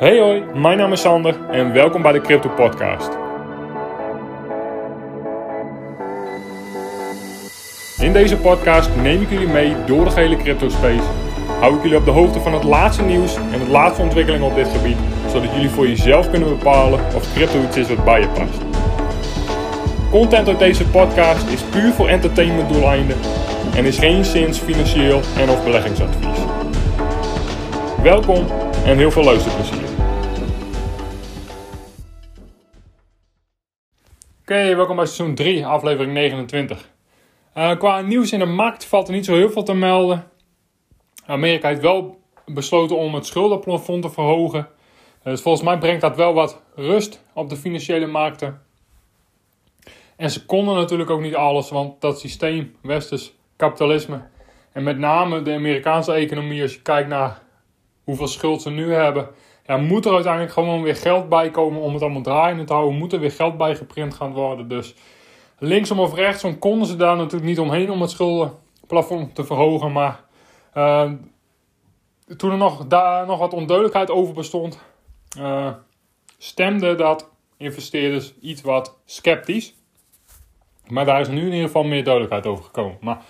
Hey hoi, mijn naam is Sander en welkom bij de Crypto Podcast. In deze podcast neem ik jullie mee door de gehele crypto space. Hou ik jullie op de hoogte van het laatste nieuws en de laatste ontwikkelingen op dit gebied, zodat jullie voor jezelf kunnen bepalen of crypto iets is wat bij je past. Content uit deze podcast is puur voor entertainment doeleinden en is geen zins financieel en of beleggingsadvies. Welkom en heel veel luisterplezier. Oké, welkom bij seizoen 3, aflevering 29. Uh, qua nieuws in de markt valt er niet zo heel veel te melden. Amerika heeft wel besloten om het schuldenplafond te verhogen. Dus volgens mij brengt dat wel wat rust op de financiële markten. En ze konden natuurlijk ook niet alles, want dat systeem, westers kapitalisme en met name de Amerikaanse economie, als je kijkt naar hoeveel schuld ze nu hebben, ja, moet er uiteindelijk gewoon weer geld bij komen om het allemaal draaiende te houden. Moet er weer geld bij geprint gaan worden. Dus linksom of rechtsom konden ze daar natuurlijk niet omheen om het schuldenplafond te verhogen. Maar uh, toen er nog, daar nog wat onduidelijkheid over bestond, uh, stemde dat investeerders iets wat sceptisch. Maar daar is nu in ieder geval meer duidelijkheid over gekomen. Maar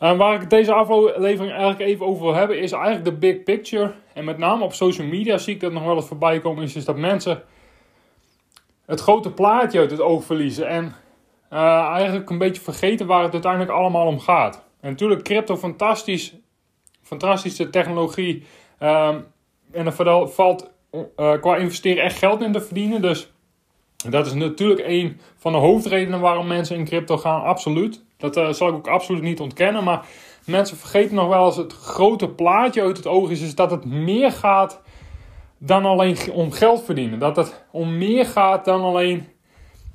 uh, waar ik deze aflevering eigenlijk even over wil hebben, is eigenlijk de big picture. En met name op social media zie ik dat nog wel eens voorbij komen. Is, is dat mensen het grote plaatje uit het oog verliezen. En uh, eigenlijk een beetje vergeten waar het uiteindelijk allemaal om gaat. En natuurlijk, crypto, fantastisch. Fantastische technologie. Um, en er valt uh, qua investeren echt geld in te verdienen. Dus dat is natuurlijk een van de hoofdredenen waarom mensen in crypto gaan, absoluut. Dat uh, zal ik ook absoluut niet ontkennen. Maar mensen vergeten nog wel eens het grote plaatje uit het oog is, is dat het meer gaat dan alleen om geld verdienen. Dat het om meer gaat dan alleen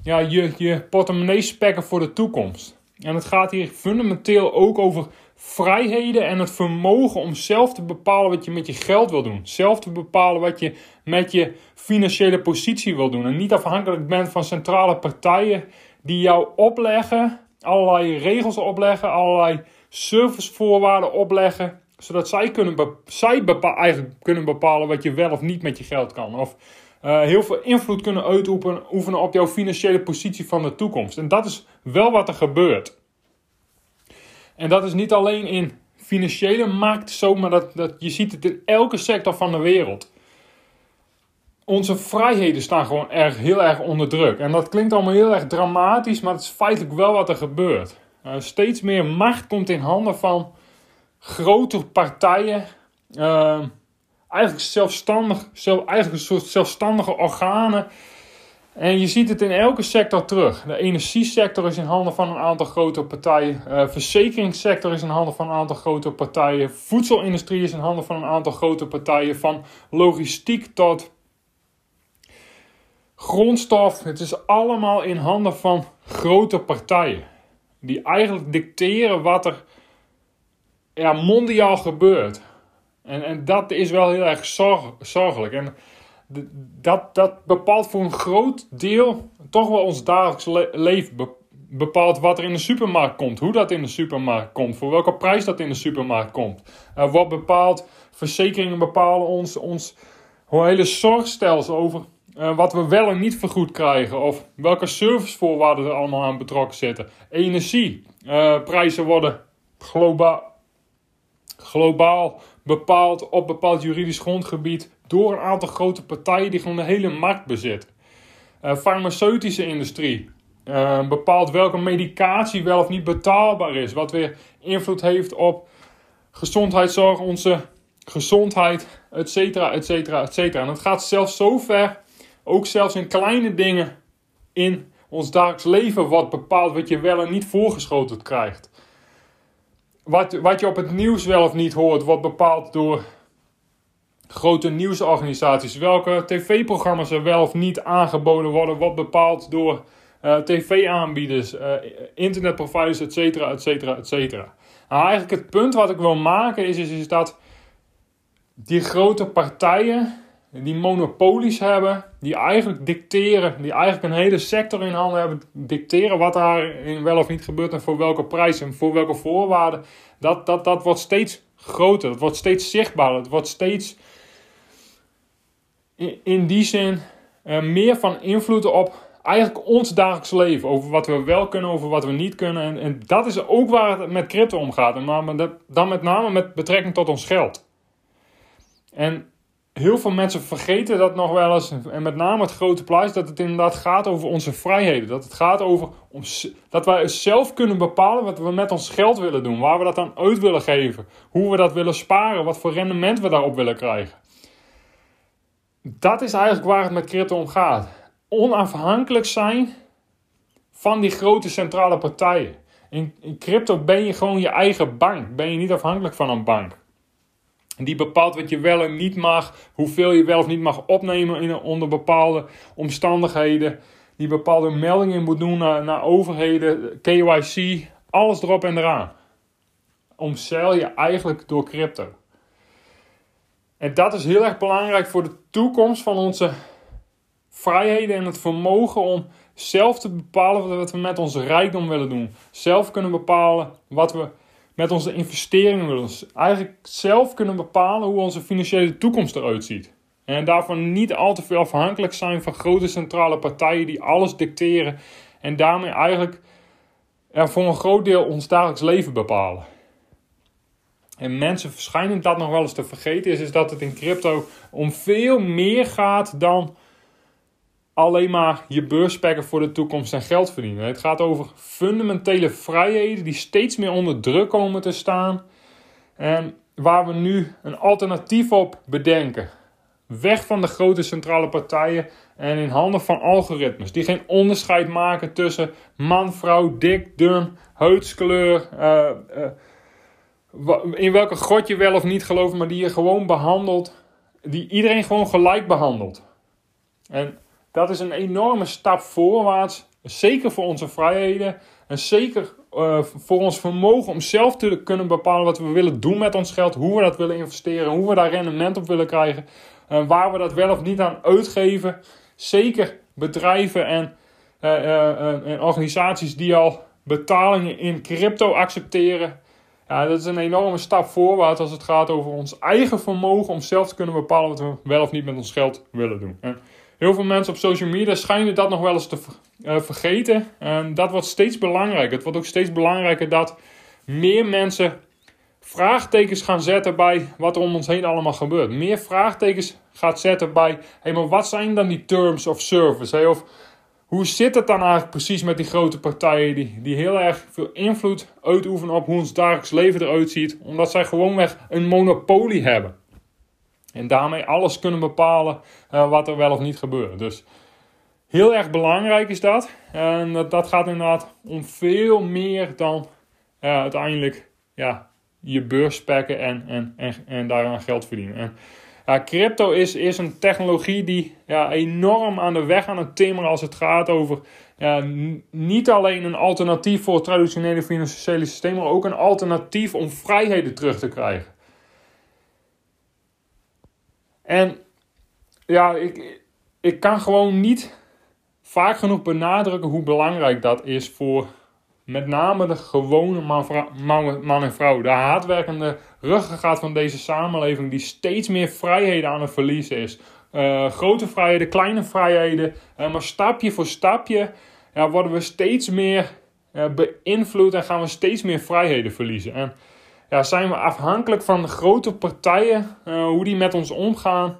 ja, je, je portemonnee spekken voor de toekomst. En het gaat hier fundamenteel ook over vrijheden en het vermogen om zelf te bepalen wat je met je geld wil doen. Zelf te bepalen wat je met je financiële positie wil doen. En niet afhankelijk bent van centrale partijen die jou opleggen, allerlei regels opleggen, allerlei servicevoorwaarden opleggen. Zodat zij, kunnen zij eigenlijk kunnen bepalen wat je wel of niet met je geld kan. Of uh, heel veel invloed kunnen uitoefenen op jouw financiële positie van de toekomst. En dat is wel wat er gebeurt. En dat is niet alleen in financiële markt zo, maar dat, dat, je ziet het in elke sector van de wereld. Onze vrijheden staan gewoon erg, heel erg onder druk. En dat klinkt allemaal heel erg dramatisch, maar het is feitelijk wel wat er gebeurt. Uh, steeds meer macht komt in handen van grote partijen. Uh, eigenlijk zelfstandig, zelf, eigenlijk een soort zelfstandige organen en je ziet het in elke sector terug. De energiesector is in handen van een aantal grote partijen. Uh, verzekeringssector is in handen van een aantal grote partijen. Voedselindustrie is in handen van een aantal grote partijen. Van logistiek tot grondstof. Het is allemaal in handen van grote partijen. Die eigenlijk dicteren wat er ja, mondiaal gebeurt. En, en dat is wel heel erg zorg, zorgelijk. En dat, dat bepaalt voor een groot deel toch wel ons dagelijks leven. bepaalt wat er in de supermarkt komt, hoe dat in de supermarkt komt, voor welke prijs dat in de supermarkt komt. Wat bepaalt, verzekeringen bepalen ons, ons hele zorgstelsel over uh, wat we wel en niet vergoed krijgen. Of welke servicevoorwaarden er allemaal aan betrokken zitten. Energieprijzen uh, worden globaal, globaal bepaald op bepaald juridisch grondgebied door een aantal grote partijen die gewoon de hele markt bezitten. Uh, farmaceutische industrie bepaalt welke medicatie wel of niet betaalbaar is, wat weer invloed heeft op gezondheidszorg, onze gezondheid, et cetera, et cetera, et cetera. En het gaat zelfs zo ver, ook zelfs in kleine dingen in ons dagelijks leven, wat bepaalt wat je wel en niet voorgeschoten krijgt. Wat, wat je op het nieuws wel of niet hoort, wordt bepaald door grote nieuwsorganisaties. Welke tv-programma's er wel of niet aangeboden worden, wordt bepaald door uh, tv-aanbieders, uh, internetproviders, et cetera, et cetera, et cetera. Nou, eigenlijk het punt wat ik wil maken is, is, is dat die grote partijen die monopolies hebben, die eigenlijk dicteren, die eigenlijk een hele sector in handen hebben, dicteren wat daar wel of niet gebeurt en voor welke prijs en voor welke voorwaarden, dat, dat, dat wordt steeds groter, dat wordt steeds zichtbaarder, het wordt steeds in, in die zin uh, meer van invloed op eigenlijk ons dagelijks leven. Over wat we wel kunnen, over wat we niet kunnen. En, en dat is ook waar het met crypto om gaat. En dan met name met betrekking tot ons geld. En heel veel mensen vergeten dat nog wel eens. En met name het grote plaatje, dat het inderdaad gaat over onze vrijheden. Dat het gaat over om, dat wij zelf kunnen bepalen wat we met ons geld willen doen. Waar we dat aan uit willen geven. Hoe we dat willen sparen. Wat voor rendement we daarop willen krijgen. Dat is eigenlijk waar het met crypto om gaat. Onafhankelijk zijn van die grote centrale partijen. In, in crypto ben je gewoon je eigen bank. Ben je niet afhankelijk van een bank. Die bepaalt wat je wel en niet mag, hoeveel je wel of niet mag opnemen in, onder bepaalde omstandigheden. Die bepaalde meldingen moet doen naar, naar overheden, KYC, alles erop en eraan. Omzeil je eigenlijk door crypto. En dat is heel erg belangrijk voor de toekomst van onze vrijheden en het vermogen om zelf te bepalen wat we met onze rijkdom willen doen. Zelf kunnen bepalen wat we met onze investeringen. Dus eigenlijk zelf kunnen bepalen hoe onze financiële toekomst eruit ziet. En daarvan niet al te veel afhankelijk zijn van grote centrale partijen die alles dicteren. En daarmee eigenlijk er voor een groot deel ons dagelijks leven bepalen. En mensen verschijnen dat nog wel eens te vergeten is, is dat het in crypto om veel meer gaat dan alleen maar je beurspekken voor de toekomst en geld verdienen. Het gaat over fundamentele vrijheden die steeds meer onder druk komen te staan. En waar we nu een alternatief op bedenken. Weg van de grote centrale partijen en in handen van algoritmes. Die geen onderscheid maken tussen man, vrouw, dik, dun, huidskleur. Uh, in welke god je wel of niet gelooft, maar die je gewoon behandelt. Die iedereen gewoon gelijk behandelt. En dat is een enorme stap voorwaarts. Zeker voor onze vrijheden. En zeker uh, voor ons vermogen om zelf te kunnen bepalen wat we willen doen met ons geld. Hoe we dat willen investeren. Hoe we daar rendement op willen krijgen. Uh, waar we dat wel of niet aan uitgeven. Zeker bedrijven en, uh, en organisaties die al betalingen in crypto accepteren. Ja, dat is een enorme stap voorwaarts als het gaat over ons eigen vermogen om zelf te kunnen bepalen wat we wel of niet met ons geld willen doen. Heel veel mensen op social media schijnen dat nog wel eens te uh, vergeten. En dat wordt steeds belangrijker. Het wordt ook steeds belangrijker dat meer mensen vraagtekens gaan zetten bij wat er om ons heen allemaal gebeurt. Meer vraagtekens gaat zetten bij, hey, maar wat zijn dan die terms of service? Of hoe zit het dan eigenlijk precies met die grote partijen die, die heel erg veel invloed uitoefenen op hoe ons dagelijks leven eruit ziet, omdat zij gewoonweg een monopolie hebben. En daarmee alles kunnen bepalen uh, wat er wel of niet gebeurt. Dus heel erg belangrijk is dat. En dat, dat gaat inderdaad om veel meer dan uh, uiteindelijk ja, je beurs packen en, en, en, en daaraan geld verdienen. En, crypto is, is een technologie die ja, enorm aan de weg aan het timmeren als het gaat over ja, niet alleen een alternatief voor het traditionele financiële systeem, maar ook een alternatief om vrijheden terug te krijgen. En ja, ik, ik kan gewoon niet vaak genoeg benadrukken hoe belangrijk dat is voor met name de gewone man, man, en vrouw. De hardwerkende ruggengraat van deze samenleving die steeds meer vrijheden aan het verliezen is. Uh, grote vrijheden, kleine vrijheden. Uh, maar stapje voor stapje ja, worden we steeds meer uh, beïnvloed en gaan we steeds meer vrijheden verliezen. En ja, zijn we afhankelijk van de grote partijen, uh, hoe die met ons omgaan.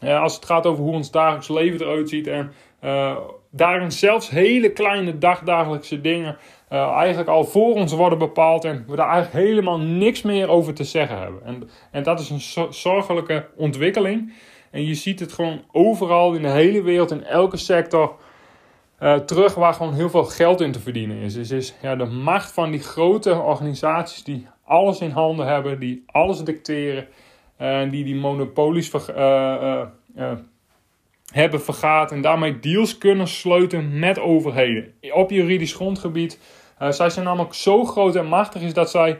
Als het gaat over hoe ons dagelijks leven eruit ziet. En uh, daarin zelfs hele kleine dagdagelijkse dingen eigenlijk al voor ons worden bepaald. En we daar eigenlijk helemaal niks meer over te zeggen hebben. En, en dat is een zorgelijke ontwikkeling. En je ziet het gewoon overal in de hele wereld, in elke sector. Terug waar gewoon heel veel geld in te verdienen is. Dus is ja, de macht van die grote organisaties die alles in handen hebben, die alles dicteren en die die monopolies uh, hebben vergaat en daarmee deals kunnen sluiten met overheden op juridisch grondgebied. zij zijn namelijk zo groot en machtig is dat zij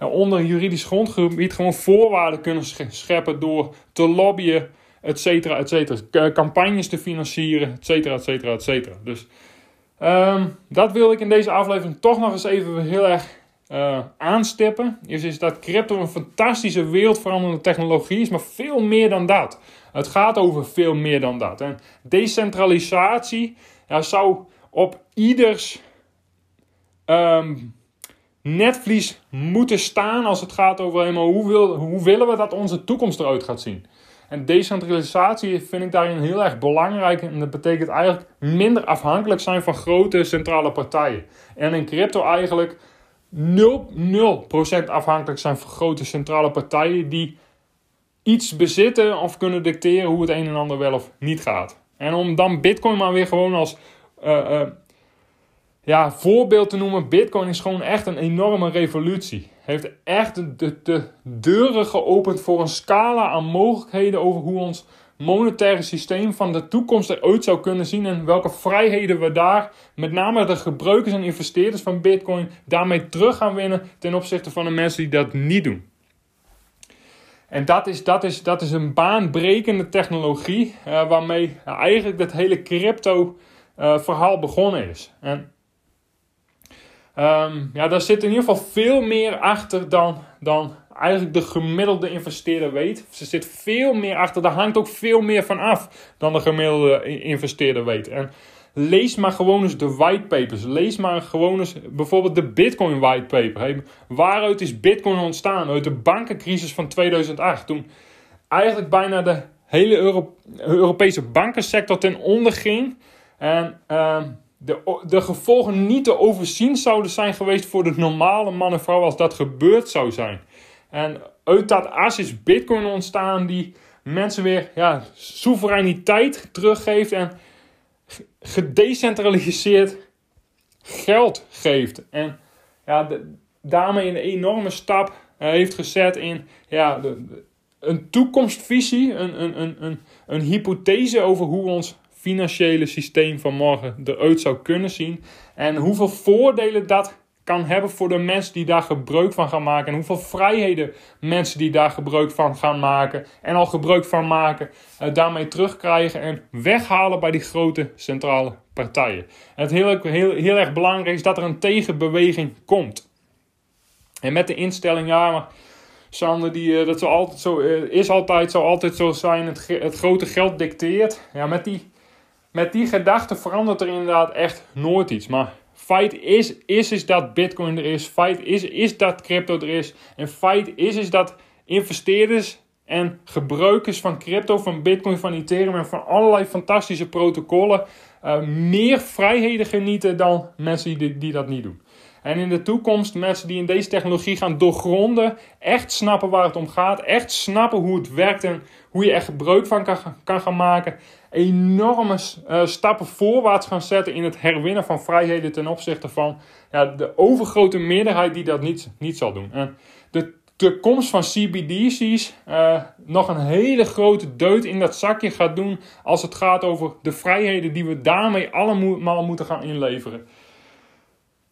onder juridisch grondgebied gewoon voorwaarden kunnen scheppen door te lobbyen, et cetera, et cetera. Campagnes te financieren, et cetera, et cetera, et cetera. Dus um, dat wil ik in deze aflevering toch nog eens even heel erg uh, aanstippen, is, is dat crypto een fantastische wereldveranderende technologie is, maar veel meer dan dat. Het gaat over veel meer dan dat. En decentralisatie zou op ieders um, netvlies moeten staan als het gaat over helemaal hoe, wil, hoe willen we dat onze toekomst eruit gaat zien. En decentralisatie vind ik daarin heel erg belangrijk. En dat betekent eigenlijk minder afhankelijk zijn van grote centrale partijen. En in crypto eigenlijk 0%, 0 afhankelijk zijn van grote centrale partijen die iets bezitten of kunnen dicteren hoe het een en ander wel of niet gaat. En om dan Bitcoin maar weer gewoon als uh, uh, ja, voorbeeld te noemen: Bitcoin is gewoon echt een enorme revolutie. Heeft echt de, de deuren geopend voor een scala aan mogelijkheden over hoe ons monetaire systeem van de toekomst eruit zou kunnen zien en welke vrijheden we daar, met name de gebruikers en investeerders van Bitcoin, daarmee terug gaan winnen ten opzichte van de mensen die dat niet doen. En dat is, dat is, dat is een baanbrekende technologie uh, waarmee eigenlijk dat hele crypto uh, verhaal begonnen is. En um, ja, daar zit in ieder geval veel meer achter dan, dan eigenlijk de gemiddelde investeerder weet. Ze zit veel meer achter, daar hangt ook veel meer van af dan de gemiddelde investeerder weet. En lees maar gewoon eens de whitepapers. Lees maar gewoon eens bijvoorbeeld de Bitcoin whitepaper. Hey, waaruit is Bitcoin ontstaan? Uit de bankencrisis van 2008. Toen eigenlijk bijna de hele Europese bankensector ten onder ging. En uh, de, de gevolgen niet te overzien zouden zijn geweest voor de normale man en vrouw als dat gebeurd zou zijn. En uit dat as is Bitcoin ontstaan die mensen weer ja, soevereiniteit teruggeeft en gedecentraliseerd geld geeft. En ja, daarmee een enorme stap uh, heeft gezet in ja, de, een toekomstvisie, een, een, een, een, een hypothese over hoe ons financiële systeem van morgen eruit zou kunnen zien. En hoeveel voordelen dat kan hebben voor de mensen die daar gebruik van gaan maken. En hoeveel vrijheden mensen die daar gebruik van gaan maken. En al gebruik van maken. Uh, daarmee terugkrijgen en weghalen bij die grote centrale partijen. En het heel, heel, heel erg belangrijk is dat er een tegenbeweging komt. En met de instelling, ja, maar Sander, die, uh, dat zo altijd zo, uh, is altijd, zo altijd zo zijn. Het, het grote geld dicteert. Ja, met die, met die gedachte verandert er inderdaad echt nooit iets. Maar Feit is, is, is dat Bitcoin er is. Feit is, is dat crypto er is. En feit is, is dat investeerders en gebruikers van crypto, van Bitcoin, van Ethereum en van allerlei fantastische protocollen uh, meer vrijheden genieten dan mensen die, die dat niet doen. En in de toekomst mensen die in deze technologie gaan doorgronden, echt snappen waar het om gaat, echt snappen hoe het werkt en hoe je er gebruik van kan, kan gaan maken. Enorme uh, stappen voorwaarts gaan zetten in het herwinnen van vrijheden ten opzichte van ja, de overgrote meerderheid die dat niet, niet zal doen. En de, de komst van CBDC's uh, nog een hele grote deut in dat zakje gaat doen als het gaat over de vrijheden die we daarmee allemaal moeten gaan inleveren.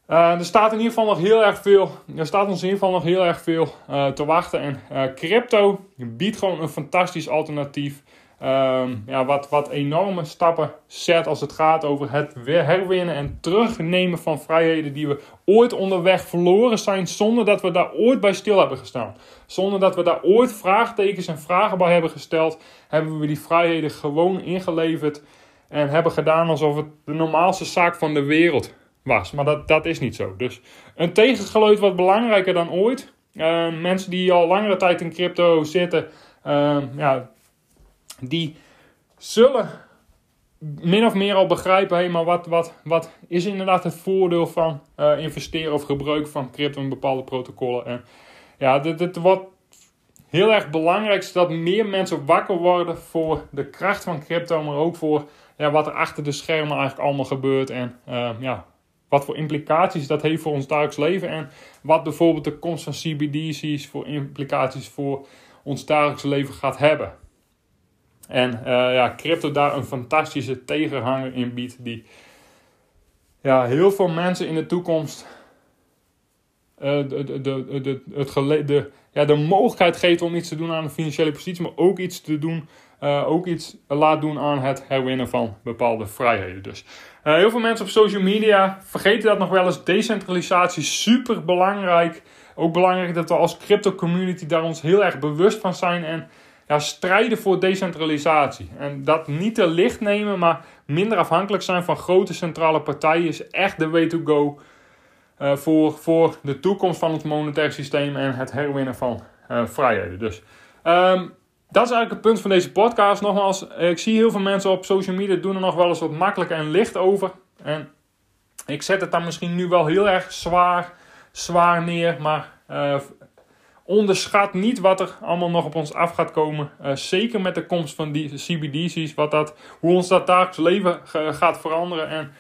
Uh, er staat in ieder geval nog heel erg veel. Er staat ons in ieder geval nog heel erg veel te wachten. En crypto biedt gewoon een fantastisch alternatief. Um, ja, wat, wat enorme stappen zet als het gaat over het herwinnen en terugnemen van vrijheden die we ooit onderweg verloren zijn. Zonder dat we daar ooit bij stil hebben gestaan. Zonder dat we daar ooit vraagtekens en vragen bij hebben gesteld. Hebben we die vrijheden gewoon ingeleverd. En hebben gedaan alsof het de normaalste zaak van de wereld was. Maar dat, dat is niet zo. Dus een tegengeluid wat belangrijker dan ooit. Uh, mensen die al langere tijd in crypto zitten, uh, ja, die zullen min of meer al begrijpen, hey, maar wat, wat, wat is inderdaad het voordeel van uh, investeren of gebruik van crypto in bepaalde protocollen. En ja, dit, dit wat heel erg belangrijk is dat meer mensen wakker worden voor de kracht van crypto, maar ook voor ja, wat er achter de schermen eigenlijk allemaal gebeurt. En ja, wat voor implicaties dat heeft voor ons dagelijks leven en wat bijvoorbeeld de komst van CBDC's voor implicaties voor ons dagelijks leven gaat hebben. En uh, ja, crypto daar een fantastische tegenhanger in biedt die ja, heel veel mensen in de toekomst uh, de, de, de, de, het de, ja, de mogelijkheid geeft om iets te doen aan een financiële positie, maar ook iets te doen ook iets laat doen aan het herwinnen van bepaalde vrijheden. Dus heel veel mensen op social media vergeten dat nog wel eens. Decentralisatie super belangrijk. Ook belangrijk dat we als crypto community daar ons heel erg bewust van zijn en ja, strijden voor decentralisatie. En dat niet te licht nemen, maar minder afhankelijk zijn van grote centrale partijen is echt de way to go uh, voor, voor de toekomst van het monetair systeem en het herwinnen van uh, vrijheden. Dus um, dat is eigenlijk het punt van deze podcast. Nogmaals, ik zie heel veel mensen op social media doen er nog wel eens wat makkelijk en licht over. En ik zet het dan misschien nu wel heel erg zwaar, zwaar neer, maar uh, onderschat niet wat er allemaal nog op ons af gaat komen. Uh, zeker met de komst van die CBDC's, wat dat, hoe ons dat dagelijks leven gaat veranderen. En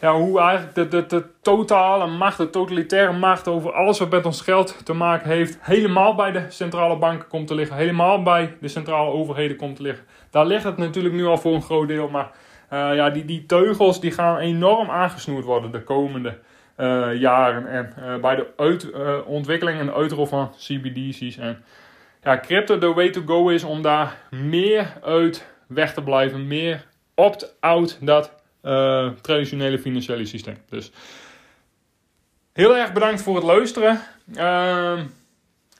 ja, hoe eigenlijk de, de, de totale macht, de totalitaire macht over alles wat met ons geld te maken heeft, helemaal bij de centrale banken komt te liggen. Helemaal bij de centrale overheden komt te liggen. Daar ligt het natuurlijk nu al voor een groot deel, maar uh, ja, die, die teugels die gaan enorm aangesnoerd worden de komende jaren. En uh, bij de uit, ontwikkeling en uitrol van CBDC's. En ja, crypto de way to go is om daar meer uit weg te blijven. Meer opt-out dat traditionele financiële systeem. Dus heel erg bedankt voor het luisteren. Uh,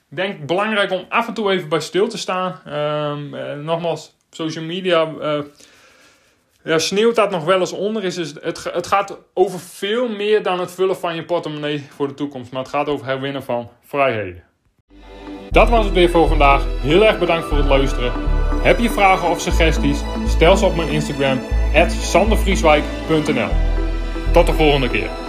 ik denk belangrijk om af en toe even bij stil te staan. Uh, nogmaals, social media ja, sneeuwt dat nog wel eens onder. Is, dus het, het gaat over veel meer dan het vullen van je portemonnee voor de toekomst. Maar het gaat over herwinnen van vrijheden. Dat was het weer voor vandaag. Heel erg bedankt voor het luisteren. Heb je vragen of suggesties? Stel ze op mijn Instagram sandervrieswijk.nl. Tot de volgende keer.